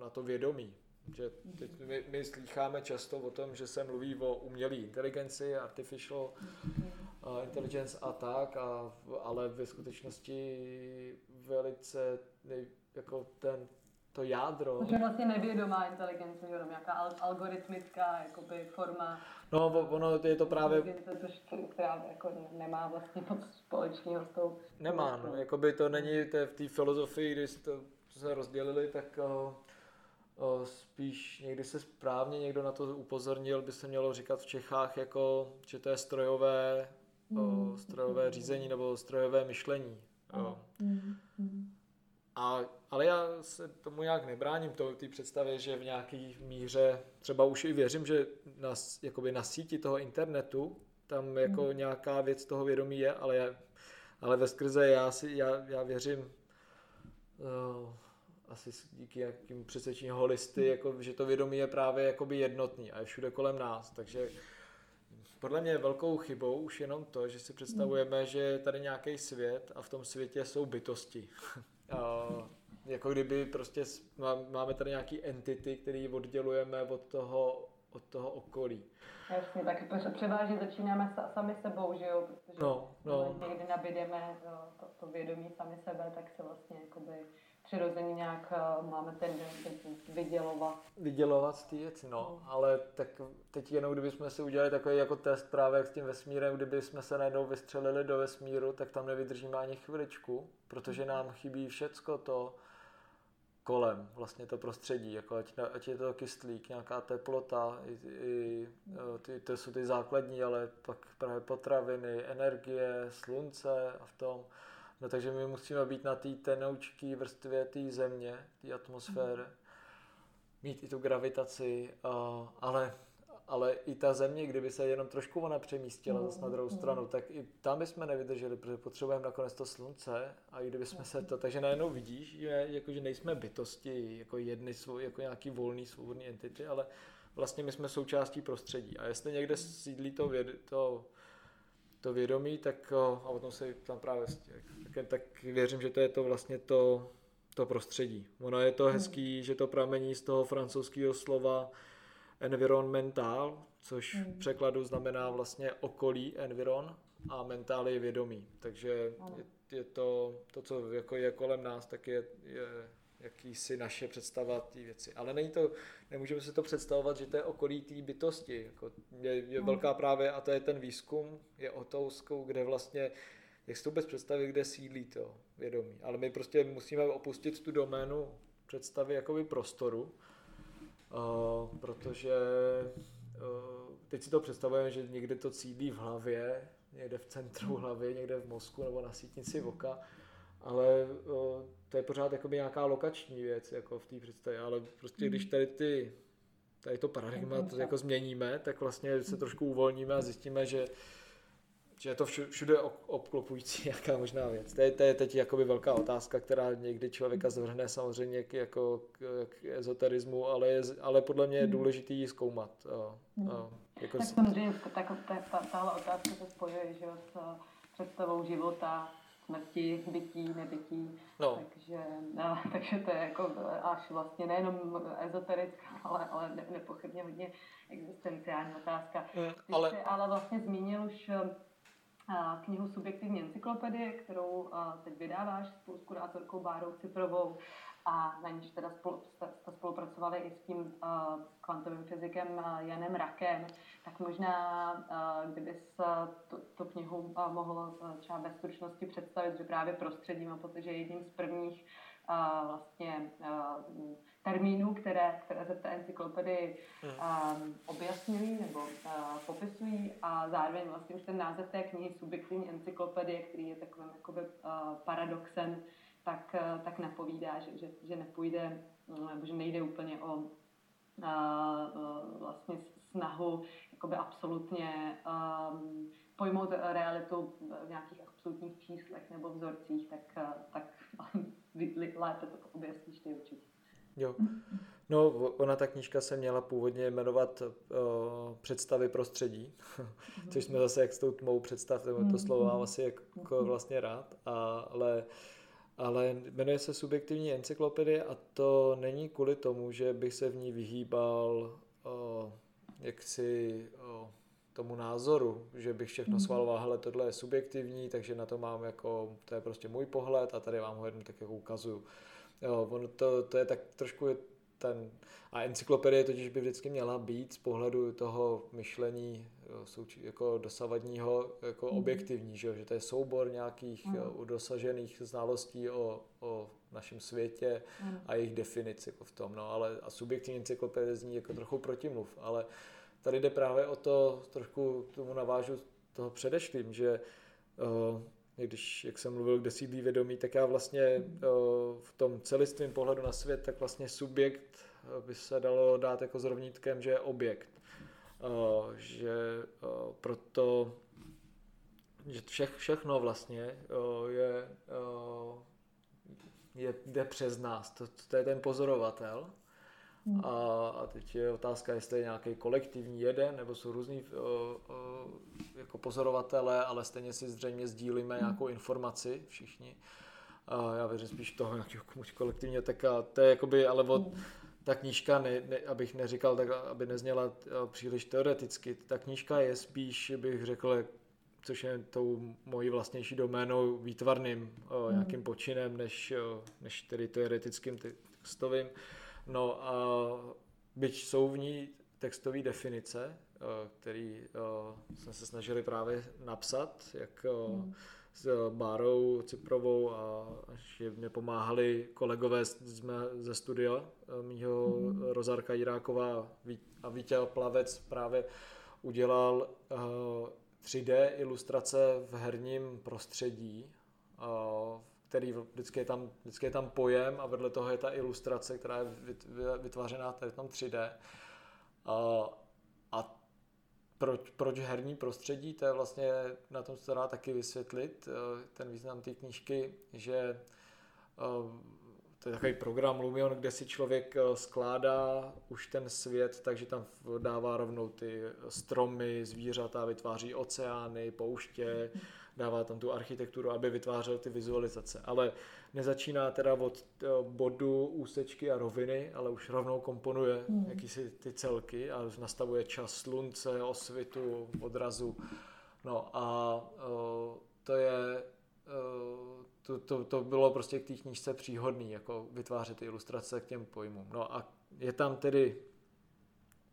na to vědomí. Že teď my, my slycháme často o tom, že se mluví o umělé inteligenci, artificial uh, intelligence a tak, a, ale ve skutečnosti velice nej, jako ten to jádro. To je vlastně nevědomá inteligence, že jenom nějaká algoritmická jakoby, forma. No, ono je to právě... Což, která jako nemá vlastně moc společného s tou... Nemá, no, jakoby to není to v té filozofii, když to, se rozdělili, tak uh, uh, spíš někdy se správně někdo na to upozornil, by se mělo říkat v Čechách, jako, že to je strojové, mm. uh, strojové řízení nebo strojové myšlení. Jo. Mm. Mm. A, ale já se tomu nějak nebráním, to té představě, že v nějaké míře, třeba už i věřím, že na, jakoby na síti toho internetu tam jako hmm. nějaká věc toho vědomí je, ale, já, ale ve skrze já, si, já, já věřím uh, asi díky nějakým přesvědčení holisty, hmm. jako, že to vědomí je právě jakoby jednotný a je všude kolem nás, takže podle mě je velkou chybou už jenom to, že si představujeme, hmm. že je tady nějaký svět a v tom světě jsou bytosti. Uh, jako kdyby prostě máme tady nějaký entity, který oddělujeme od toho, od toho okolí. Jasně, tak převážně začínáme sami sebou, že jo, protože no, no. někdy nabídeme to, to vědomí sami sebe, tak se vlastně jakoby přirozeně nějak eh, máme tendenci vydělovat. Vydělovat z té věci, no. Mm. Ale tak teď jenom kdybychom si udělali takový jako test právě s tím vesmírem, kdyby jsme se najednou vystřelili do vesmíru, tak tam nevydržíme ani chviličku, protože mm. nám chybí všecko to kolem, vlastně to prostředí, jako ať, ať je to kyslík, nějaká teplota, i, i, eh, ty, to jsou ty základní, ale pak právě potraviny, energie, slunce a v tom. No takže my musíme být na té tenoučké vrstvě té země, té atmosféry, mm. mít i tu gravitaci, uh, ale, ale i ta země, kdyby se jenom trošku ona přemístila mm. zase na druhou mm. stranu, tak i tam bychom nevydrželi, protože potřebujeme nakonec to slunce a i kdyby jsme se to, takže najednou vidíš, že, jako, že nejsme bytosti, jako jedny, jako nějaký volný, svobodný entity, ale vlastně my jsme součástí prostředí a jestli někde sídlí to, věd, to to vědomí, tak a o tom se tam právě tak, tak věřím, že to je to vlastně to, to prostředí. Ono je to hmm. hezký, že to pramení z toho francouzského slova environmental, což v hmm. překladu znamená vlastně okolí environ a mentál je vědomí. Takže je, je to, to, co jako je kolem nás, tak je, je jakýsi naše představa té věci. Ale není to, nemůžeme si to představovat, že to je okolí té bytosti. Jako je, je hmm. velká právě, a to je ten výzkum, je o Tousku, kde vlastně, jak si to vůbec představit, kde sídlí to vědomí. Ale my prostě musíme opustit tu doménu představy jakoby prostoru, uh, protože uh, teď si to představujeme, že někde to sídlí v hlavě, někde v centru hlavy, někde v mozku nebo na sítnici oka, ale uh, to je pořád jakoby nějaká lokační věc jako v té představě, ale prostě když hmm. tady ty tady to paradigma to jako změníme, tak vlastně se trošku uvolníme a zjistíme, že že je to všude obklopující jaká možná věc. To je, to je teď jakoby velká otázka, která někdy člověka zvrhne samozřejmě k, jako k, k ezoterismu, ale, je, ale podle mě je hmm. důležité ji zkoumat. A, a, jako tak samozřejmě tak, tak, ta, tahle otázka se spojuje že, s představou života, smrti, bytí, nebytí. No. Takže, no, takže to je jako až vlastně nejenom ezoterická, ale, ale ne, nepochybně hodně existenciální otázka. Mm, ale... Jsi ale vlastně zmínil už uh, knihu Subjektivní encyklopedie, kterou uh, teď vydáváš spolu s kurátorkou Bárou Ciprovou a na níž teda spolu, jste, spolupracovali i s tím uh, kvantovým fyzikem uh, Janem Rakem, tak možná, uh, kdybys uh, tu, tu knihu uh, mohl uh, třeba ve stručnosti představit, že právě prostředím, protože jedním z prvních uh, vlastně uh, termínů, které, které se v té encyklopedii um, objasňují nebo uh, popisují. A zároveň vlastně už ten název té knihy Subjektivní encyklopedie, který je takovým jakoby, uh, paradoxem tak, eh, tak napovídá, že, že, že nepůjde, nebo že nejde úplně o a, a, vlastně snahu jakoby absolutně um, pojmout realitu v nějakých absolutních číslech nebo vzorcích, tak, tak lépe to objasníš ty určitě. Jo. No, ona ta knížka se měla původně jmenovat uh, Představy prostředí, což jsme zase jak s tou tmou představ, to slovo mám asi jako vlastně rád, ale, ale jmenuje se Subjektivní encyklopedie a to není kvůli tomu, že bych se v ní vyhýbal uh, jaksi uh, tomu názoru, že bych všechno mm. schvaloval, hele, tohle je subjektivní, takže na to mám jako, to je prostě můj pohled a tady vám ho jenom tak jako ukazuju. Jo, ono to, to je tak trošku ten, a encyklopedie totiž by vždycky měla být z pohledu toho myšlení souči, jako dosavadního jako mm. objektivní, že, že to je soubor nějakých mm. dosažených znalostí o, o našem světě mm. a jejich definici jako v tom, no, ale a subjektivní encyklopedie zní jako trochu protimluv, ale tady jde právě o to, trošku k tomu navážu toho předešlým, že uh, když, jak jsem mluvil, kde sídlí vědomí, tak já vlastně uh, v tom celistvém pohledu na svět, tak vlastně subjekt by se dalo dát jako zrovnítkem, že je objekt. Uh, že uh, proto, že vše, všechno vlastně uh, je, je, jde přes nás. To, to je ten pozorovatel. Hmm. A, a teď je otázka, jestli je nějaký kolektivní jeden, nebo jsou různý uh, jako pozorovatele, ale stejně si zřejmě sdílíme hmm. nějakou informaci všichni. A já věřím spíš toho nějakého kolektivního, tak a to je jakoby, ale od, hmm. Ta knížka, ne, ne, abych neříkal, tak aby nezněla uh, příliš teoreticky, ta knížka je spíš, bych řekl, což je tou mojí vlastnější doménou výtvarným uh, nějakým počinem, než, uh, než tedy teoretickým textovým. No a byť jsou v ní textové definice, eh, který eh, jsme se snažili právě napsat, jak mm. S Bárou Ciprovou a že mě pomáhali kolegové ze studia mýho mm. Rozárka Jiráková a Vítě Plavec právě udělal 3D ilustrace v herním prostředí, který vždycky je, tam, vždycky je tam pojem a vedle toho je ta ilustrace, která je vytvářená tady tam 3D. A, a proč, proč herní prostředí, to je vlastně, na tom se dá taky vysvětlit, eh, ten význam té knížky, že eh, to je takový program Lumion, kde si člověk eh, skládá už ten svět, takže tam dává rovnou ty stromy, zvířata, vytváří oceány, pouště, dává tam tu architekturu, aby vytvářel ty vizualizace. Ale nezačíná teda od eh, bodu, úsečky a roviny, ale už rovnou komponuje hmm. jakýsi ty celky a nastavuje čas slunce, osvitu, odrazu. No a to je to, to, to bylo prostě k té knížce příhodný, jako vytvářet ilustrace k těm pojmům. No a je tam tedy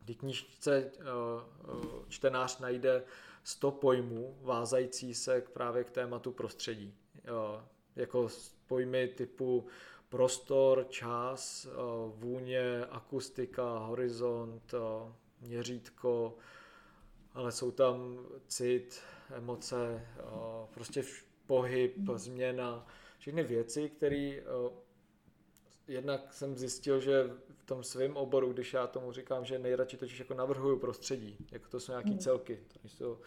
v knížce uh, čtenář najde 100 pojmů vázající se k, právě k tématu prostředí. Jako pojmy typu prostor, čas, vůně, akustika, horizont, měřítko, ale jsou tam cit, emoce, prostě pohyb, změna, všechny věci, které jednak jsem zjistil, že v tom svém oboru, když já tomu říkám, že nejradši totiž jako navrhuju prostředí, jako to jsou nějaký hmm. celky, to jsou,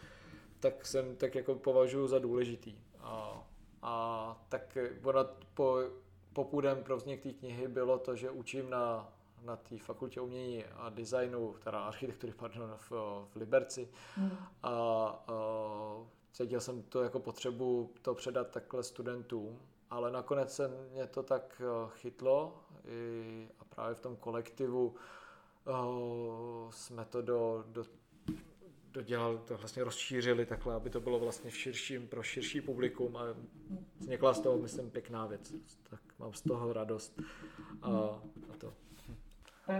tak jsem tak jako považuji za důležitý. A, a tak ona po, popudem pro vznik té knihy bylo to, že učím na, na té fakultě umění a designu, teda architektury, pardon, v, v Liberci. Hmm. A, a cítil jsem to jako potřebu to předat takhle studentům ale nakonec se mě to tak eh, chytlo i, a právě v tom kolektivu uh, jsme to do, do, dodělali, to vlastně rozšířili takhle, aby to bylo vlastně v širším, pro širší publikum a vznikla z toho, myslím, pěkná věc. Tak mám z toho radost a, a to.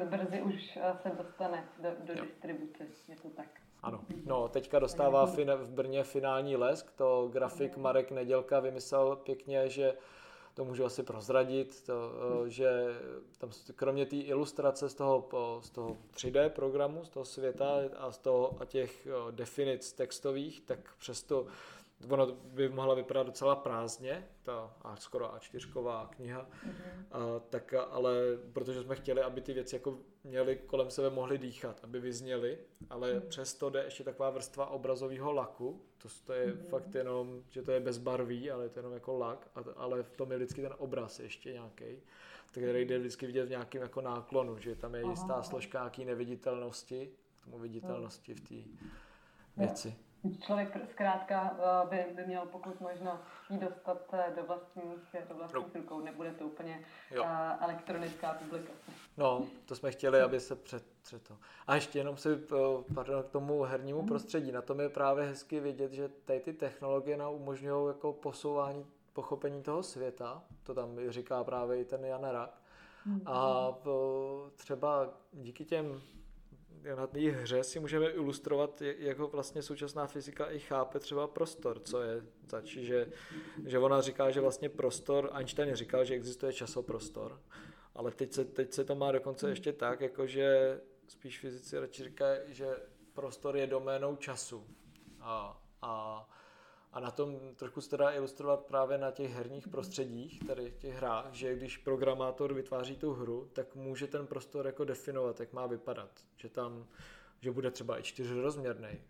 Brzy už eh, se dostane do, do distribuce, je to tak. Ano, no teďka dostává fin- v Brně finální lesk, to grafik Marek Nedělka vymyslel pěkně, že to můžu asi prozradit, to, eh, že tam kromě té ilustrace z toho, z toho 3D programu, z toho světa a, z toho, a těch eh, definic textových, tak přesto ono by mohla vypadat docela prázdně, ta a skoro A4 kniha, mm-hmm. a, tak ale protože jsme chtěli, aby ty věci jako měly kolem sebe mohly dýchat, aby vyzněly, ale mm-hmm. přesto jde ještě taková vrstva obrazového laku, to, to je mm-hmm. fakt jenom, že to je bezbarví, ale je to jenom jako lak, a, ale v tom je vždycky ten obraz ještě nějaký, který jde vždycky vidět v nějakém jako náklonu, že tam je jistá Aha. složka nějaký neviditelnosti, k tomu viditelnosti v té věci. Člověk zkrátka eh, by, by měl pokud možno jí dostat eh, do vlastních, do vlastních no. rukou. Nebude to úplně jo. Eh, elektronická publikace. No, to jsme chtěli, aby se před, před to. A ještě jenom si, pardon, k tomu hernímu hmm. prostředí. Na tom je právě hezky vidět, že tady ty technologie nám umožňují jako posouvání pochopení toho světa. To tam říká právě i ten Jan Rak. Hmm. A třeba díky těm na té hře si můžeme ilustrovat, jak ho vlastně současná fyzika i chápe třeba prostor, co je zač, že, že ona říká, že vlastně prostor, Einstein říkal, že existuje časoprostor, ale teď se, teď se to má dokonce ještě tak, jakože spíš fyzici radši říkají, že prostor je doménou času. A, a a na tom trošku se dá ilustrovat právě na těch herních prostředích, tady těch hrách, že když programátor vytváří tu hru, tak může ten prostor jako definovat, jak má vypadat. Že tam že bude třeba i čtyřrozměrný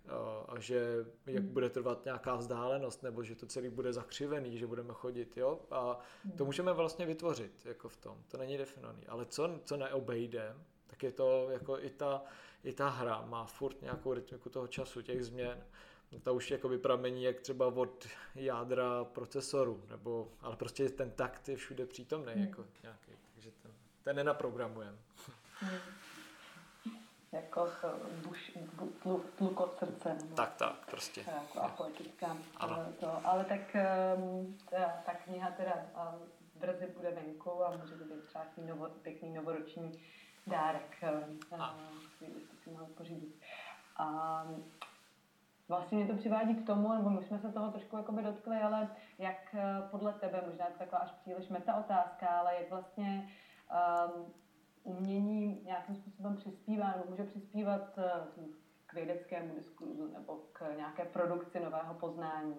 a že jak hmm. bude trvat nějaká vzdálenost, nebo že to celý bude zakřivený, že budeme chodit, jo, a to hmm. můžeme vlastně vytvořit, jako v tom, to není definovaný, ale co, co neobejde, tak je to, jako i ta, i ta hra má furt nějakou rytmiku toho času, těch změn, ta už jako pramení jak třeba od jádra procesoru, nebo, ale prostě ten takt je všude přítomný hmm. jako nějaký, takže ten, ten nenaprogramujeme. Hmm. Jako buš, bu, tlukot srdce. No. Tak, tak, prostě. Jako atletická. Ano. To, ale tak ehm, ta, ta kniha teda brzy bude venku a může to být třeba novo, pěkný novoroční dárek, ehm, který byste si mohli pořídit. A Vlastně mě to přivádí k tomu, nebo my jsme se toho trošku jakoby dotkli, ale jak eh, podle tebe, možná je to taková až příliš meta otázka, ale jak vlastně um, umění nějakým způsobem přispívá, nebo může přispívat uh, k vědeckému diskurzu nebo k nějaké produkci nového poznání.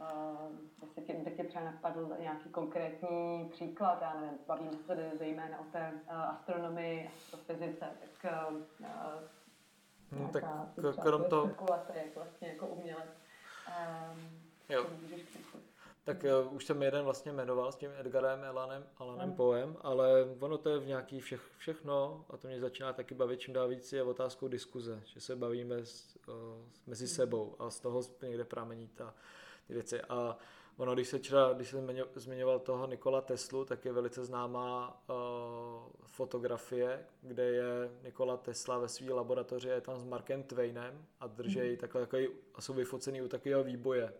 Uh, jestli tě, by tě třeba napadl nějaký konkrétní příklad, já nevím, bavíme se zejména o té astronomii, astrofyzice, tak No, tak krom toho... jak vlastně jako umělec. Um, jo. Tak uh, už jsem jeden vlastně jmenoval s tím Edgarem Alanem, Alanem mm. Poem, ale ono to je v nějaký všech, všechno a to mě začíná taky bavit čím dál víc je otázkou diskuze, že se bavíme s, uh, mezi mm. sebou a z toho někde pramení ta, ty věci. A Ono, když se třeba, když jsem zmiňoval toho Nikola Teslu, tak je velice známá uh, fotografie, kde je Nikola Tesla ve své laboratoři, je tam s Markem Twainem a drží mm. takhle takový, a jsou vyfocený u takového výboje.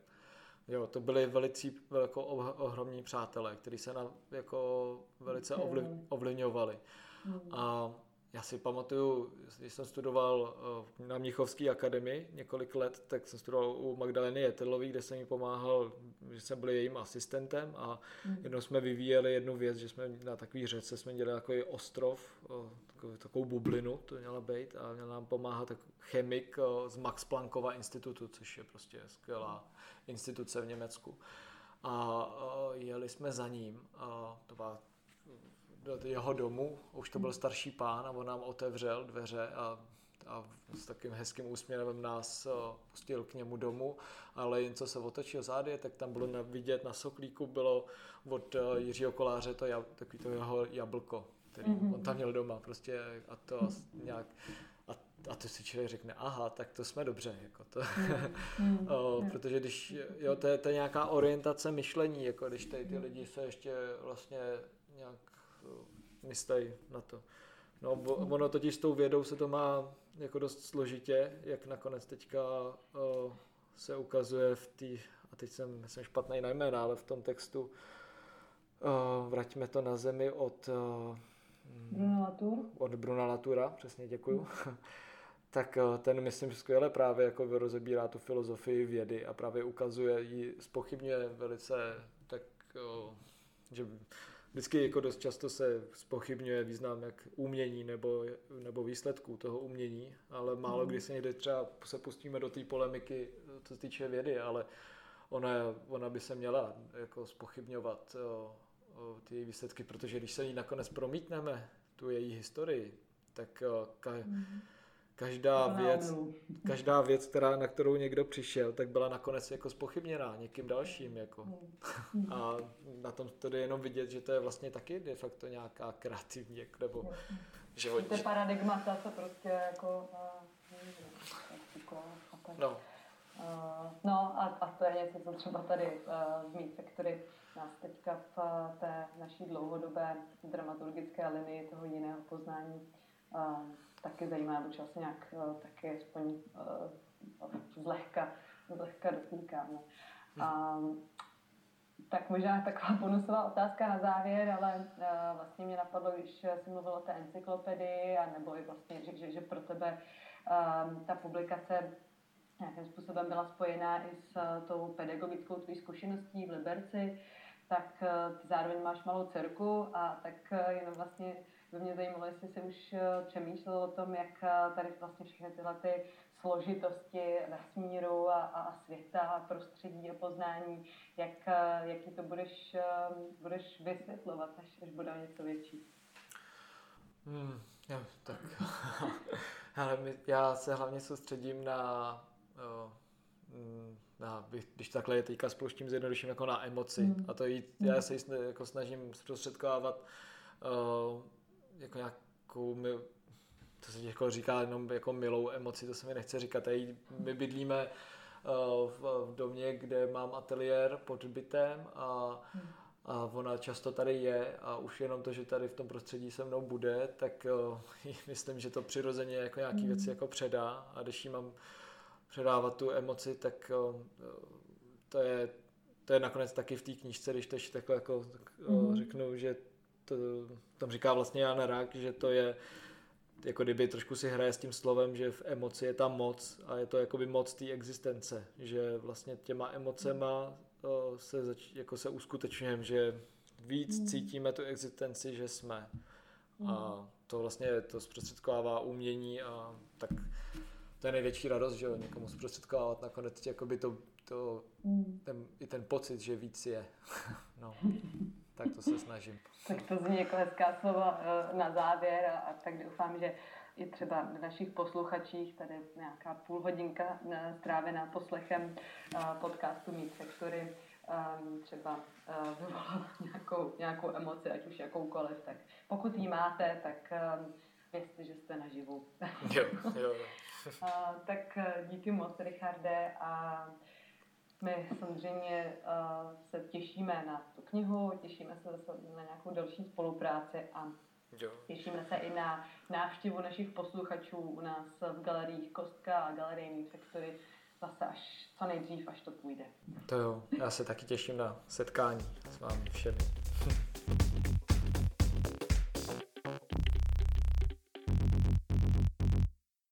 Jo, to byli velicí, jako ohromní přátelé, kteří se na, jako velice ovliv, ovlivňovali. Mm. A já si pamatuju, když jsem studoval eh, na Mnichovské akademii několik let, tak jsem studoval u Magdaleny Jetelové, kde jsem jí pomáhal, že jsem byl jejím asistentem a mm. jednou jsme vyvíjeli jednu věc, že jsme na takový řece jsme dělali takový ostrov, eh, takovou, takovou bublinu to měla být a měl nám pomáhat tak chemik eh, z Max Planckova institutu, což je prostě skvělá instituce v Německu. A jeli jsme za ním, a to byla do jeho domu, už to byl starší pán a on nám otevřel dveře a, a s takým hezkým úsměvem nás pustil k němu domů, ale jen co se otočil zády, tak tam bylo na, vidět na soklíku bylo od Jiřího Koláře to, takový to jeho jablko, který mm-hmm. on tam měl doma prostě a to nějak a, a to si člověk řekne, aha, tak to jsme dobře, jako to, mm, o, protože když, jo, to je, to je nějaká orientace myšlení, jako když tady ty lidi se ještě vlastně nějak myslej na to. No, ono totiž s tou vědou se to má jako dost složitě, jak nakonec teďka uh, se ukazuje v té, a teď jsem, jsem špatný na jména, ale v tom textu uh, vraťme to na zemi od uh, Bruna Latour. Od Bruna Latura, přesně děkuju. Tak uh, ten, myslím, skvěle právě jako rozebírá tu filozofii vědy a právě ukazuje ji, spochybňuje velice tak, že vždycky jako dost často se spochybňuje význam jak umění nebo, nebo výsledků toho umění, ale málo mm. kdy se někde třeba se pustíme do té polemiky, co se týče vědy, ale ona, ona by se měla jako spochybňovat o, o ty výsledky, protože když se jí nakonec promítneme, tu její historii, tak ka, mm každá věc, každá věc, která, na kterou někdo přišel, tak byla nakonec jako spochybněná někým dalším. Jako. Hmm. A na tom tedy jenom vidět, že to je vlastně taky de facto nějaká kreativní, jako, nebo život. Ty paradigmata se prostě jako... No. No a, a to je něco, co třeba tady uh, v Meat Factory nás teďka v té naší dlouhodobé dramaturgické linii toho jiného poznání taky zajímá, nebo se nějak uh, taky aspoň uh, zlehka, zlehka dotýkáme. Um, tak možná taková bonusová otázka na závěr, ale uh, vlastně mě napadlo, když jsi mluvil o té encyklopedii, a nebo i vlastně, že, že, že pro tebe um, ta publikace nějakým způsobem byla spojená i s uh, tou pedagogickou tvojí zkušeností v Liberci, tak uh, ty zároveň máš malou dcerku a tak uh, jenom vlastně by mě zajímalo, jestli jsi už eh, přemýšlel o tom, jak eh, tady vlastně všechny tyhle ty složitosti vesmíru a, a světa a prostředí a poznání, jak, eh, jaký to budeš, budeš vysvětlovat, až, až bude něco větší. Hmm, jo, tak ale my, já se hlavně soustředím na, mm, na když takhle je teďka spouštím zjednoduším jako na emoci mm. a to jít, já se jí jako snažím zprostředkovávat uh, jako nějakou, my, to se jako říká jenom jako milou emoci, to se mi nechce říkat. Tady my bydlíme uh, v, v domě, kde mám ateliér pod bytem a, a ona často tady je a už jenom to, že tady v tom prostředí se mnou bude, tak uh, myslím, že to přirozeně jako nějaký věci jako předá a když jí mám předávat tu emoci, tak uh, to je to je nakonec taky v té knížce, když teď takhle jako mm. řeknu, že to, tam říká vlastně Jan Rak, že to je jako kdyby trošku si hraje s tím slovem, že v emoci je tam moc a je to jakoby moc té existence, že vlastně těma emocema se, zač, jako se uskutečňujeme, že víc hmm. cítíme tu existenci, že jsme. A hmm. to vlastně to zprostředkovává umění a tak to je největší radost, že jo, někomu zprostředkovávat nakonec jakoby to, to hmm. ten, i ten pocit, že víc je. no tak to se snažím. tak to zní jako hezká slova eh, na závěr a, a tak doufám, že i třeba v našich posluchačích, tady nějaká půl hodinka eh, strávená poslechem eh, podcastu Meet Factory, ehm, třeba vyvolala nějakou, nějakou emoci, ať už jakoukoliv, tak pokud ji máte, tak ehm, věřte, že jste naživu. jo, jo. tak díky moc, Richarde, a my samozřejmě uh, se těšíme na tu knihu, těšíme se zase na nějakou další spolupráci a jo. těšíme se i na návštěvu našich posluchačů u nás v galeriích Kostka a galerijní Factory zase až co nejdřív, až to půjde. To jo, já se taky těším na setkání s vámi všemi.